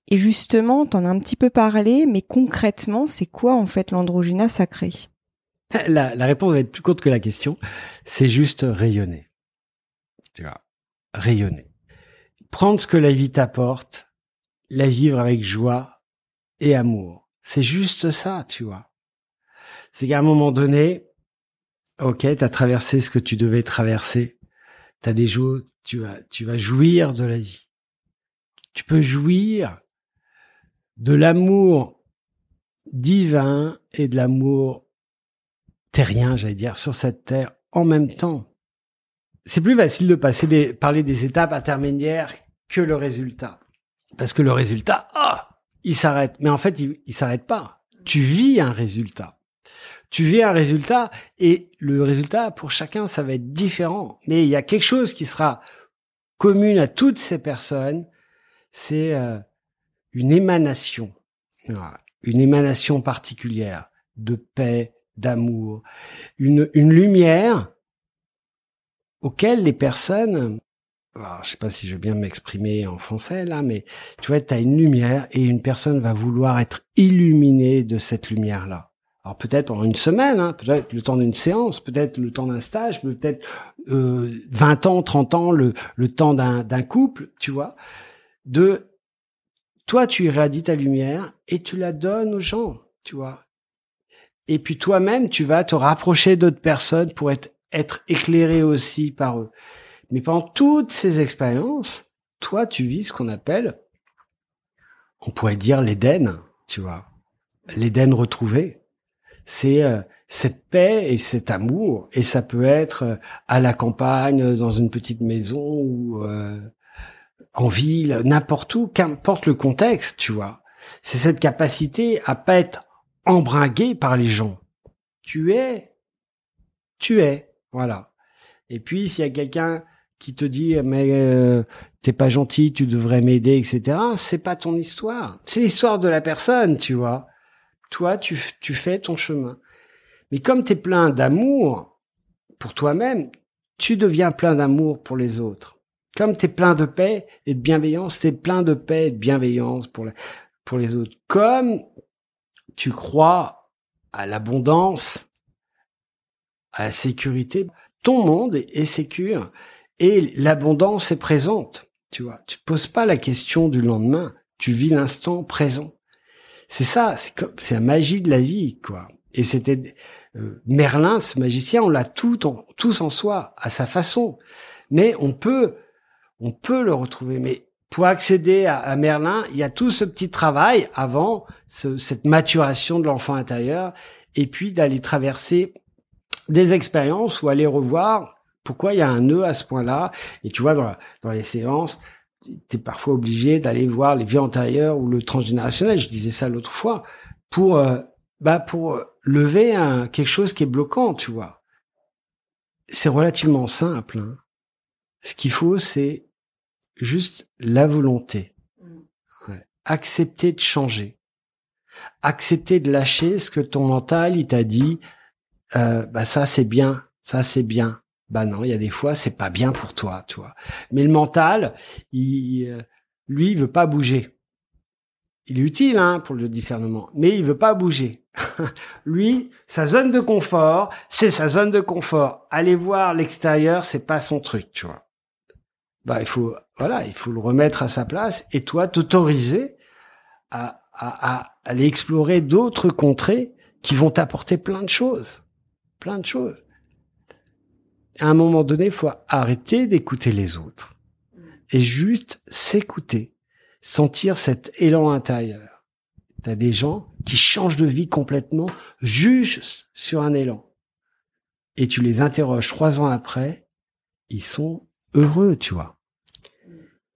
Et justement, t'en as un petit peu parlé, mais concrètement, c'est quoi en fait l'androgyna sacré? La, la réponse va être plus courte que la question. C'est juste rayonner. Tu vois, rayonner. Prendre ce que la vie t'apporte, la vivre avec joie et amour. C'est juste ça, tu vois. C'est qu'à un moment donné, ok, t'as traversé ce que tu devais traverser. T'as des jours, tu vas, tu vas jouir de la vie. Tu peux jouir de l'amour divin et de l'amour terrien, j'allais dire, sur cette terre en même temps. C'est plus facile de passer parler des étapes intermédiaires que le résultat. Parce que le résultat, ah, il s'arrête. Mais en fait, il, il s'arrête pas. Tu vis un résultat. Tu vis un résultat et le résultat pour chacun, ça va être différent. Mais il y a quelque chose qui sera commune à toutes ces personnes, c'est euh, une émanation, une émanation particulière de paix, d'amour, une, une lumière auquel les personnes alors, je sais pas si je vais bien m'exprimer en français là, mais tu vois, tu une lumière et une personne va vouloir être illuminée de cette lumière-là. Alors peut-être en une semaine, hein, peut-être le temps d'une séance, peut-être le temps d'un stage, peut-être euh, 20 ans, 30 ans, le, le temps d'un couple, tu vois. De toi, tu irradies ta lumière et tu la donnes aux gens, tu vois. Et puis toi-même, tu vas te rapprocher d'autres personnes pour être, être éclairé aussi par eux. Mais pendant toutes ces expériences, toi, tu vis ce qu'on appelle, on pourrait dire l'Éden, tu vois, l'Éden retrouvé. C'est euh, cette paix et cet amour, et ça peut être euh, à la campagne, dans une petite maison ou euh, en ville, n'importe où, qu'importe le contexte, tu vois. C'est cette capacité à pas être embringué par les gens. Tu es, tu es, voilà. Et puis s'il y a quelqu'un qui te dit mais euh, t'es pas gentil, tu devrais m'aider, etc. C'est pas ton histoire. C'est l'histoire de la personne, tu vois. Toi, tu, tu fais ton chemin. Mais comme t'es plein d'amour pour toi-même, tu deviens plein d'amour pour les autres. Comme t'es plein de paix et de bienveillance, t'es plein de paix et de bienveillance pour, pour les autres. Comme tu crois à l'abondance, à la sécurité, ton monde est, est sécure et l'abondance est présente. Tu vois, tu poses pas la question du lendemain, tu vis l'instant présent. C'est ça, c'est comme, c'est la magie de la vie, quoi. Et c'était euh, Merlin, ce magicien, on l'a tout en, tous en soi, à sa façon. Mais on peut, on peut le retrouver. Mais pour accéder à, Merlin, il y a tout ce petit travail avant cette maturation de l'enfant intérieur, et puis d'aller traverser des expériences ou aller revoir pourquoi il y a un nœud à ce point-là Et tu vois, dans, dans les séances, tu es parfois obligé d'aller voir les vies antérieures ou le transgénérationnel. Je disais ça l'autre fois pour euh, bah pour lever un, quelque chose qui est bloquant, tu vois. C'est relativement simple. Hein. Ce qu'il faut, c'est juste la volonté. Mm. Ouais. Accepter de changer. Accepter de lâcher ce que ton mental, il t'a dit, euh, bah ça c'est bien, ça c'est bien, bah non, il y a des fois, c'est pas bien pour toi, tu vois. Mais le mental, il, euh, lui, il veut pas bouger. Il est utile hein, pour le discernement, mais il veut pas bouger. lui, sa zone de confort, c'est sa zone de confort. Aller voir l'extérieur, c'est pas son truc, tu vois. Bah, il faut, voilà, il faut le remettre à sa place et toi, t'autoriser à, à, à aller explorer d'autres contrées qui vont t'apporter plein de choses, plein de choses à un moment donné, il faut arrêter d'écouter les autres et juste s'écouter, sentir cet élan intérieur. T'as des gens qui changent de vie complètement juste sur un élan. Et tu les interroges trois ans après, ils sont heureux, tu vois.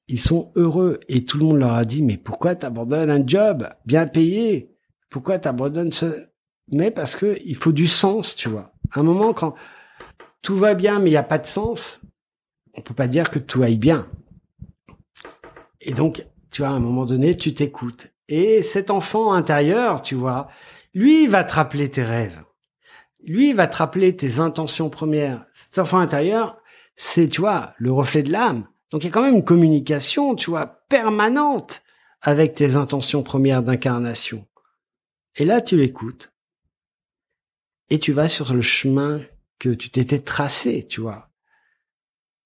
Ils sont heureux et tout le monde leur a dit mais pourquoi t'abandonnes un job bien payé? Pourquoi t'abandonnes ce Mais parce que il faut du sens, tu vois. Un moment quand tout va bien, mais il n'y a pas de sens, on peut pas dire que tout aille bien. Et donc, tu vois, à un moment donné, tu t'écoutes. Et cet enfant intérieur, tu vois, Lui, il va te rappeler tes rêves. Lui, il va te rappeler tes intentions premières. Cet enfant intérieur, c'est, tu vois, le reflet de l'âme. Donc, il y a quand même une communication, tu vois, permanente avec tes intentions premières d'incarnation. Et là, tu l'écoutes. Et tu vas sur le chemin que tu t'étais tracé, tu vois.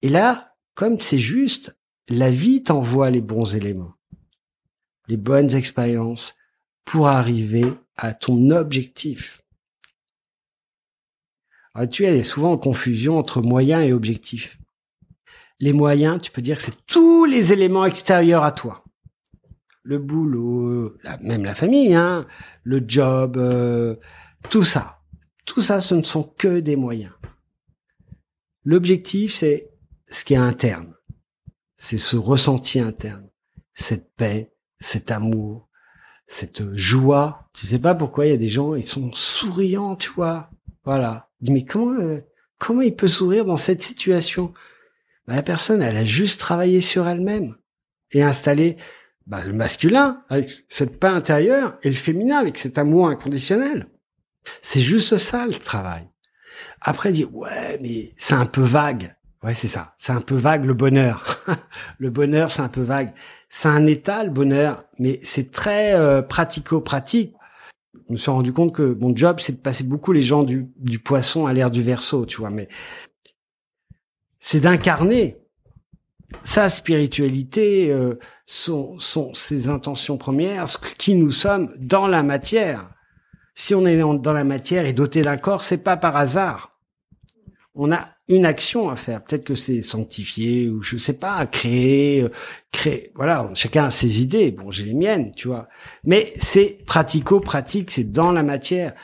Et là, comme c'est juste, la vie t'envoie les bons éléments, les bonnes expériences pour arriver à ton objectif. Tu es souvent en confusion entre moyens et objectifs. Les moyens, tu peux dire que c'est tous les éléments extérieurs à toi. Le boulot, même la famille, hein, le job, euh, tout ça. Tout ça, ce ne sont que des moyens. L'objectif, c'est ce qui est interne. C'est ce ressenti interne. Cette paix, cet amour, cette joie. Tu sais pas pourquoi il y a des gens, ils sont souriants, tu vois. Voilà. Mais comment, euh, comment il peut sourire dans cette situation? Bah, la personne, elle a juste travaillé sur elle-même et installé bah, le masculin avec cette paix intérieure et le féminin avec cet amour inconditionnel. C'est juste ça le travail. Après dire ouais mais c'est un peu vague. Ouais c'est ça. C'est un peu vague le bonheur. le bonheur c'est un peu vague. C'est un état le bonheur, mais c'est très euh, pratico-pratique. Je me suis rendu compte que mon job c'est de passer beaucoup les gens du, du poisson à l'air du verso, tu vois. Mais c'est d'incarner sa spiritualité, euh, son, son, ses intentions premières, ce qui nous sommes dans la matière si on est dans la matière et doté d'un corps, c'est pas par hasard. On a une action à faire. Peut-être que c'est sanctifier ou je sais pas, créer, euh, créer. Voilà, chacun a ses idées. Bon, j'ai les miennes, tu vois. Mais c'est pratico-pratique, c'est dans la matière.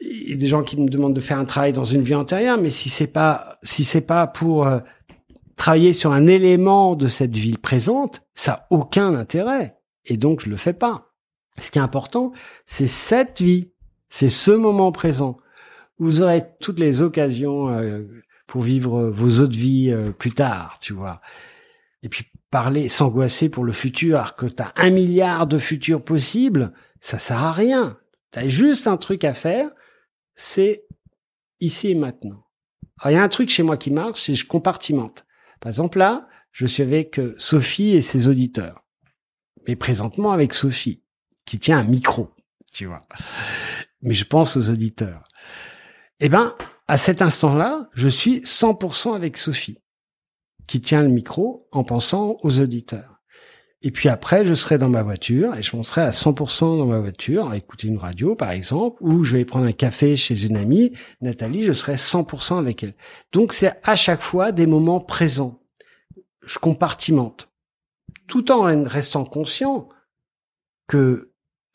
Il y a des gens qui me demandent de faire un travail dans une vie antérieure, mais si c'est pas, si c'est pas pour euh, travailler sur un élément de cette vie présente, ça a aucun intérêt. Et donc, je le fais pas. Ce qui est important, c'est cette vie, c'est ce moment présent. Vous aurez toutes les occasions euh, pour vivre vos autres vies euh, plus tard, tu vois. Et puis parler, s'angoisser pour le futur, que tu as un milliard de futurs possibles, ça sert à rien. Tu as juste un truc à faire, c'est ici et maintenant. Alors, il y a un truc chez moi qui marche, c'est je compartimente. Par exemple, là, je suis avec euh, Sophie et ses auditeurs. Mais présentement avec Sophie qui tient un micro, tu vois. Mais je pense aux auditeurs. Eh ben, à cet instant-là, je suis 100% avec Sophie, qui tient le micro en pensant aux auditeurs. Et puis après, je serai dans ma voiture et je serai à 100% dans ma voiture à écouter une radio, par exemple, ou je vais prendre un café chez une amie, Nathalie, je serai 100% avec elle. Donc c'est à chaque fois des moments présents. Je compartimente. Tout en restant conscient que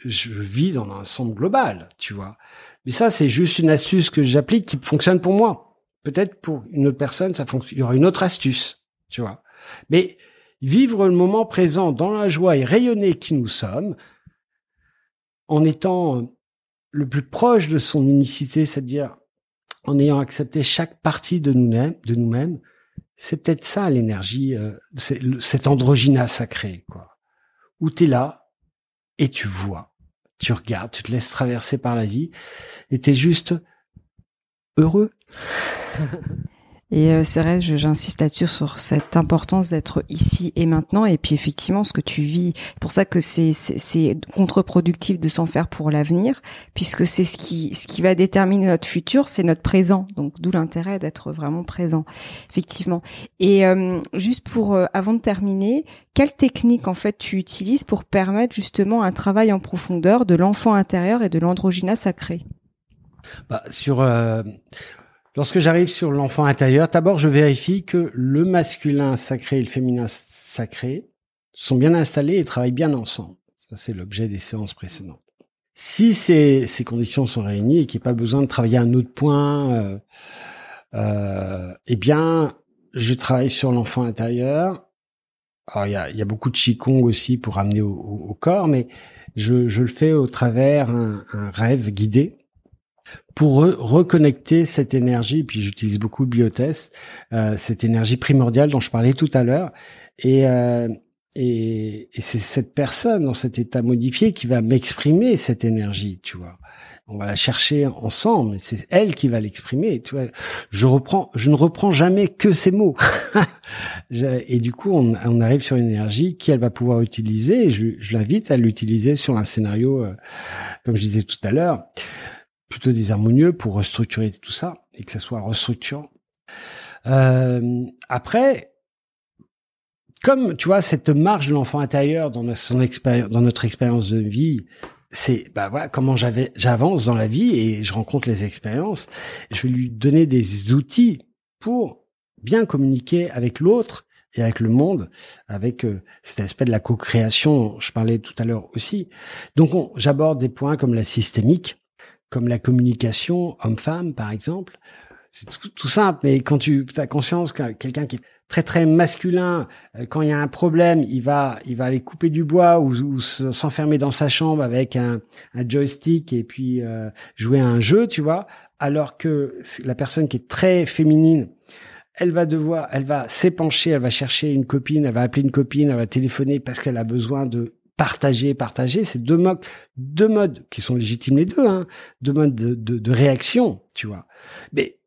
je vis dans un ensemble global, tu vois. Mais ça, c'est juste une astuce que j'applique qui fonctionne pour moi. Peut-être pour une autre personne, ça fonctionne. Il y aura une autre astuce, tu vois. Mais vivre le moment présent dans la joie et rayonner qui nous sommes, en étant le plus proche de son unicité, c'est-à-dire en ayant accepté chaque partie de nous-mêmes, de nous-mêmes, c'est peut-être ça l'énergie, euh, c'est androgyna sacré, quoi. Où t'es là et tu vois tu regardes, tu te laisses traverser par la vie et t'es juste heureux. Et euh, c'est vrai, j'insiste là-dessus sur cette importance d'être ici et maintenant. Et puis effectivement, ce que tu vis, pour ça que c'est c'est contre-productif de s'en faire pour l'avenir, puisque c'est ce qui ce qui va déterminer notre futur, c'est notre présent. Donc d'où l'intérêt d'être vraiment présent, effectivement. Et euh, juste pour euh, avant de terminer, quelle technique en fait tu utilises pour permettre justement un travail en profondeur de l'enfant intérieur et de l'androgyna sacré? Bah, Sur Lorsque j'arrive sur l'enfant intérieur, d'abord je vérifie que le masculin sacré et le féminin sacré sont bien installés et travaillent bien ensemble. Ça, c'est l'objet des séances précédentes. Si ces, ces conditions sont réunies et qu'il n'y a pas besoin de travailler un autre point, euh, euh, eh bien, je travaille sur l'enfant intérieur. Alors, il y a, y a, beaucoup de qigong aussi pour amener au, au, corps, mais je, je, le fais au travers un, un rêve guidé pour reconnecter cette énergie, puis j'utilise beaucoup biotest, euh, cette énergie primordiale dont je parlais tout à l'heure. Et, euh, Et, et c'est cette personne dans cet état modifié qui va m'exprimer cette énergie, tu vois. On va la chercher ensemble. C'est elle qui va l'exprimer. Tu vois, je reprends, je ne reprends jamais que ces mots. et du coup, on, on, arrive sur une énergie qu'elle va pouvoir utiliser. Et je, je l'invite à l'utiliser sur un scénario, euh, comme je disais tout à l'heure, plutôt désharmonieux pour restructurer tout ça et que ça soit restructurant. Euh, après, comme tu vois cette marche de l'enfant intérieur dans notre, son expérience, dans notre expérience de vie, c'est bah voilà comment j'avais j'avance dans la vie et je rencontre les expériences. Je vais lui donner des outils pour bien communiquer avec l'autre et avec le monde, avec euh, cet aspect de la co-création, je parlais tout à l'heure aussi. Donc j'aborde des points comme la systémique, comme la communication homme-femme par exemple. C'est tout, simple, mais quand tu as conscience que quelqu'un qui est très très masculin. Euh, quand il y a un problème, il va il va aller couper du bois ou, s'enfermer dans sa chambre avec un, un joystick et puis euh, jouer à un jeu, tu vois. Alors que la personne qui est très féminine, elle va devoir, elle va s'épancher, elle va chercher une copine, elle va appeler une copine, elle va téléphoner parce qu'elle a besoin de partager, partager. C'est deux modes, deux modes qui sont légitimes les deux, hein, deux modes de, de, de réaction, tu vois. Mais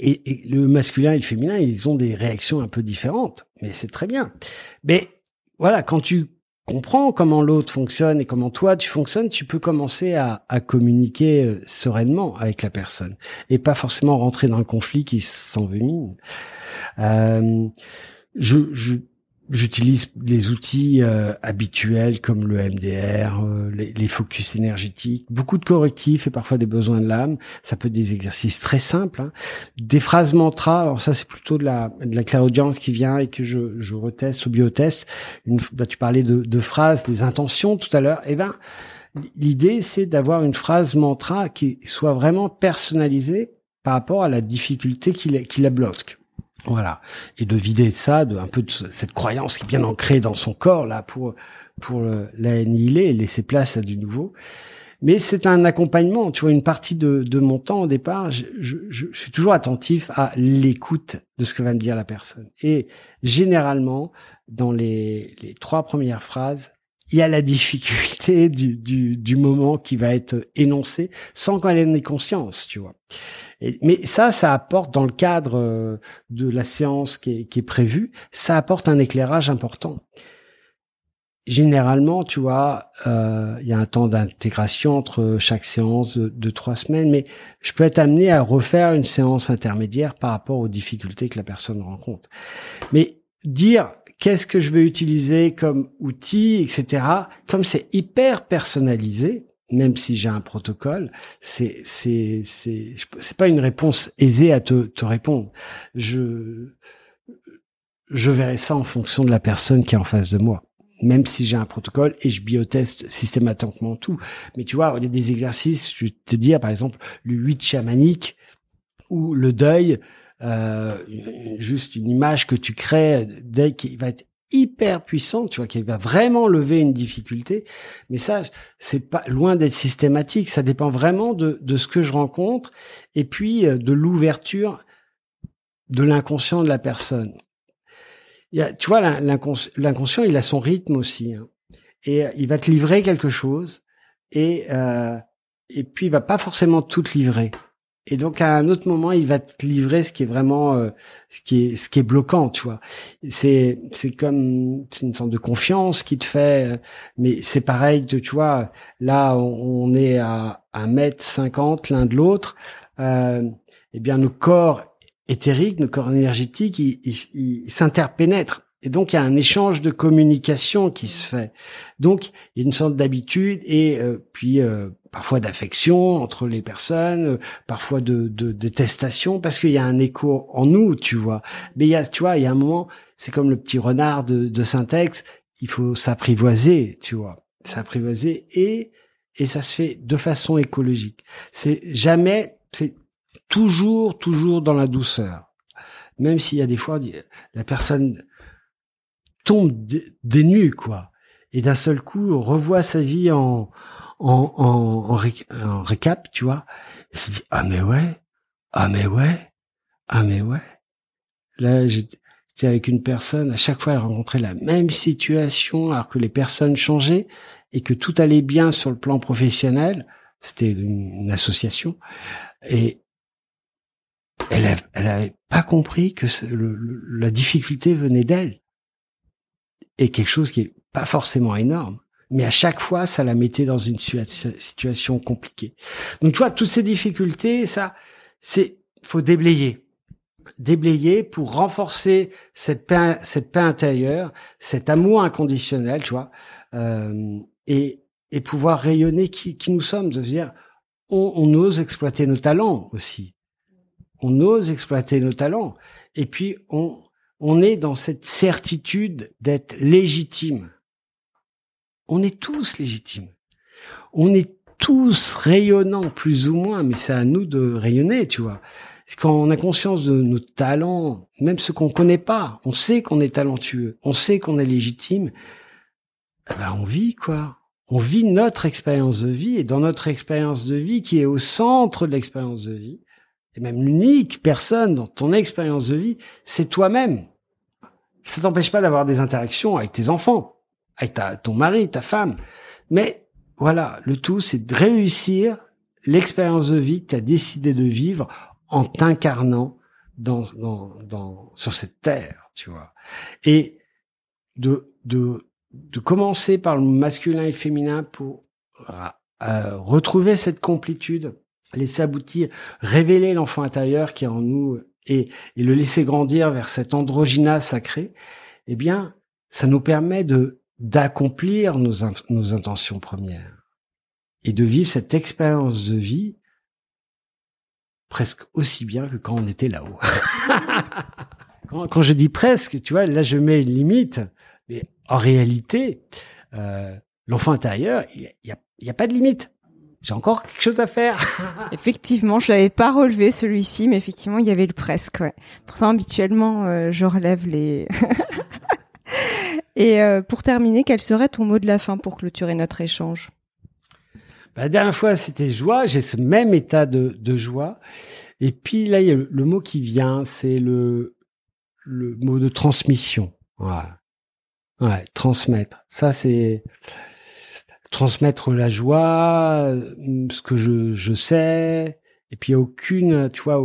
et, le masculin et le féminin, ils ont des réactions un peu différentes, mais c'est très bien. Mais voilà, quand tu comprends comment l'autre fonctionne et comment toi tu fonctionnes, tu peux commencer à, à, communiquer euh, sereinement avec la personne et pas forcément rentrer dans le conflit qui s'envenime. Euh, je, je, J'utilise les outils euh, habituels comme le MDR, euh, les, focus énergétiques, beaucoup de correctifs et parfois des besoins de l'âme. Ça peut être des exercices très simples. Hein. Des phrases mantras, alors ça c'est plutôt de la, de la clairaudience qui vient et que je, je reteste au biotest. Une, bah, tu parlais de, de phrases, des intentions tout à l'heure. Eh ben, l'idée c'est d'avoir une phrase mantra qui soit vraiment personnalisée par rapport à la difficulté qui qui la bloque. Voilà. Et de vider ça, de un peu de cette croyance qui est bien ancrée dans son corps, là, pour, pour l'annihiler et laisser place à du nouveau. Mais c'est un accompagnement. Tu vois, une partie de, de mon temps au départ, je, je, je suis toujours attentif à l'écoute de ce que va me dire la personne. Et généralement, dans les, les trois premières phrases, il y a la difficulté du, du, du moment qui va être énoncé sans qu'elle ait conscience, tu vois mais ça, ça apporte dans le cadre euh, de la séance qui est, qui est prévue, ça apporte un éclairage important. Généralement, tu vois, euh, il y a un temps d'intégration entre chaque séance de, trois semaines, mais je peux être amené à refaire une séance intermédiaire par rapport aux difficultés que la personne rencontre. Mais dire qu'est-ce que je vais utiliser comme outil, etc., comme c'est hyper personnalisé, même si j'ai un protocole, c'est c'est c'est c'est pas une réponse aisée à te te répondre. Je je verrai ça en fonction de la personne qui est en face de moi. Même si j'ai un protocole et je bioteste systématiquement tout. Mais tu vois, il y a des exercices, je vais te dire, par exemple, le 8 chamanique ou le deuil, euh, juste une image que tu crées, deuil qui va être hyper puissante, tu vois, qui va vraiment lever une difficulté. Mais ça, c'est pas loin d'être systématique. Ça dépend vraiment de, de ce que je rencontre et puis euh, de l'ouverture de l'inconscient de la personne. Tu vois, l'inconscient, il a son rythme aussi. Hein. Et euh, il va te livrer quelque chose et, euh, et puis il va pas forcément tout te livrer. Et donc à un autre moment, il va te livrer ce qui est vraiment euh, ce qui est ce qui est bloquant, tu vois. C'est c'est comme c'est une sorte de confiance qui te fait, euh, mais c'est pareil, tu, tu vois. Là, on, est à un mètre cinquante l'un de l'autre. Euh, eh bien, nos corps éthériques, nos corps énergétiques, ils s'interpénètrent. Et donc, il y a un échange de communication qui se fait. Donc, il y a une sorte d'habitude et euh, puis euh, parfois d'affection entre les personnes, euh, parfois de, de détestation, parce qu'il y a un écho en nous, tu vois. Mais il y a, tu vois, il y a un moment, c'est comme le petit renard de, de Syntex, il faut s'apprivoiser, tu vois, s'apprivoiser et et ça se fait de façon écologique. C'est jamais, c'est toujours, toujours dans la douceur. Même s'il y a des fois, la personne tombe des quoi. Et d'un seul coup, revoit sa vie en, en, en, en, récap, tu vois. Et se dit, ah mais ouais, ah mais ouais, ah mais ouais. Là, J'étais avec une personne, à chaque fois elle rencontrait la même situation alors que les personnes changeaient et que tout allait bien sur le plan professionnel. C'était une, association et elle, elle avait pas compris que la difficulté venait d'elle et quelque chose qui est pas forcément énorme mais à chaque fois, ça la mettait dans une situation compliquée. Donc, tu vois, toutes ces difficultés, ça, c'est, faut déblayer. Déblayer pour renforcer cette paix, cette paix intérieure, cet amour inconditionnel, tu vois, euh, et, et pouvoir rayonner qui, qui nous sommes, de dire, on, on ose exploiter nos talents aussi. On ose exploiter nos talents. Et puis, on, on est dans cette certitude d'être légitime on est tous légitimes. On est tous rayonnants, plus ou moins, mais c'est à nous de rayonner, tu vois. Quand on a conscience de nos talents, même ceux qu'on connaît pas, on sait qu'on est talentueux, on sait qu'on est légitime, eh ben on vit, quoi. On vit notre expérience de vie, et dans notre expérience de vie, qui est au centre de l'expérience de vie, et même l'unique personne dans ton expérience de vie, c'est toi-même. Ça t'empêche pas d'avoir des interactions avec tes enfants avec ta, ton mari, ta femme. Mais voilà, le tout, c'est de réussir l'expérience de vie que tu as décidé de vivre en t'incarnant dans, dans, dans, sur cette terre, tu vois. Et de, de, de commencer par le masculin et le féminin pour euh, retrouver cette complétude, laisser aboutir, révéler l'enfant intérieur qui est en nous et, et le laisser grandir vers cet androgyna sacré, eh bien, ça nous permet de d'accomplir nos, nos intentions premières et de vivre cette expérience de vie presque aussi bien que quand on était là-haut. quand, je dis presque, tu vois, là je mets une limite, mais en réalité, euh, l'enfant intérieur, il n'y a, y a pas de limite. J'ai encore quelque chose à faire. effectivement, je l'avais pas relevé celui-ci, mais effectivement, il y avait le presque. Ouais. Pourtant, habituellement, euh, je relève les Et euh, pour terminer, quel serait ton mot de la fin pour clôturer notre échange? Bah, La dernière fois, c'était joie. J'ai ce même état de, de joie. Et puis là, il y a le, mot qui vient, c'est le, le mot de transmission. Ouais, transmettre. Ça, c'est transmettre la joie, ce que je, je sais. Et puis, il n'y a aucune, tu vois,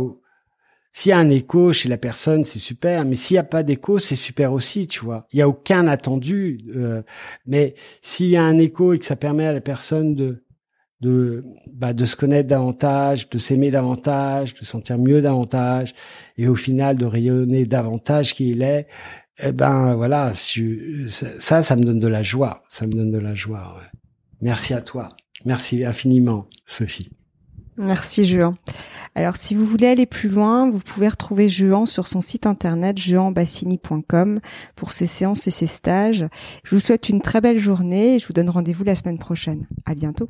s'il y a un écho chez la personne, c'est super, mais s'il n'y a pas d'écho, c'est super aussi, tu vois. Il y a aucun attendu, euh, mais s'il y a un écho et que ça permet à la personne de de bah, de se connaître davantage, de s'aimer davantage, de sentir mieux davantage, et au final de rayonner davantage qu'il est, eh ben voilà, ça, ça me donne de la joie, ça me donne de la joie. Merci à toi, merci infiniment, Sophie. Merci Juan. Alors si vous voulez aller plus loin, vous pouvez retrouver Juan sur son site internet juanbassini.com pour ses séances et ses stages. Je vous souhaite une très belle journée et je vous donne rendez-vous la semaine prochaine. À bientôt.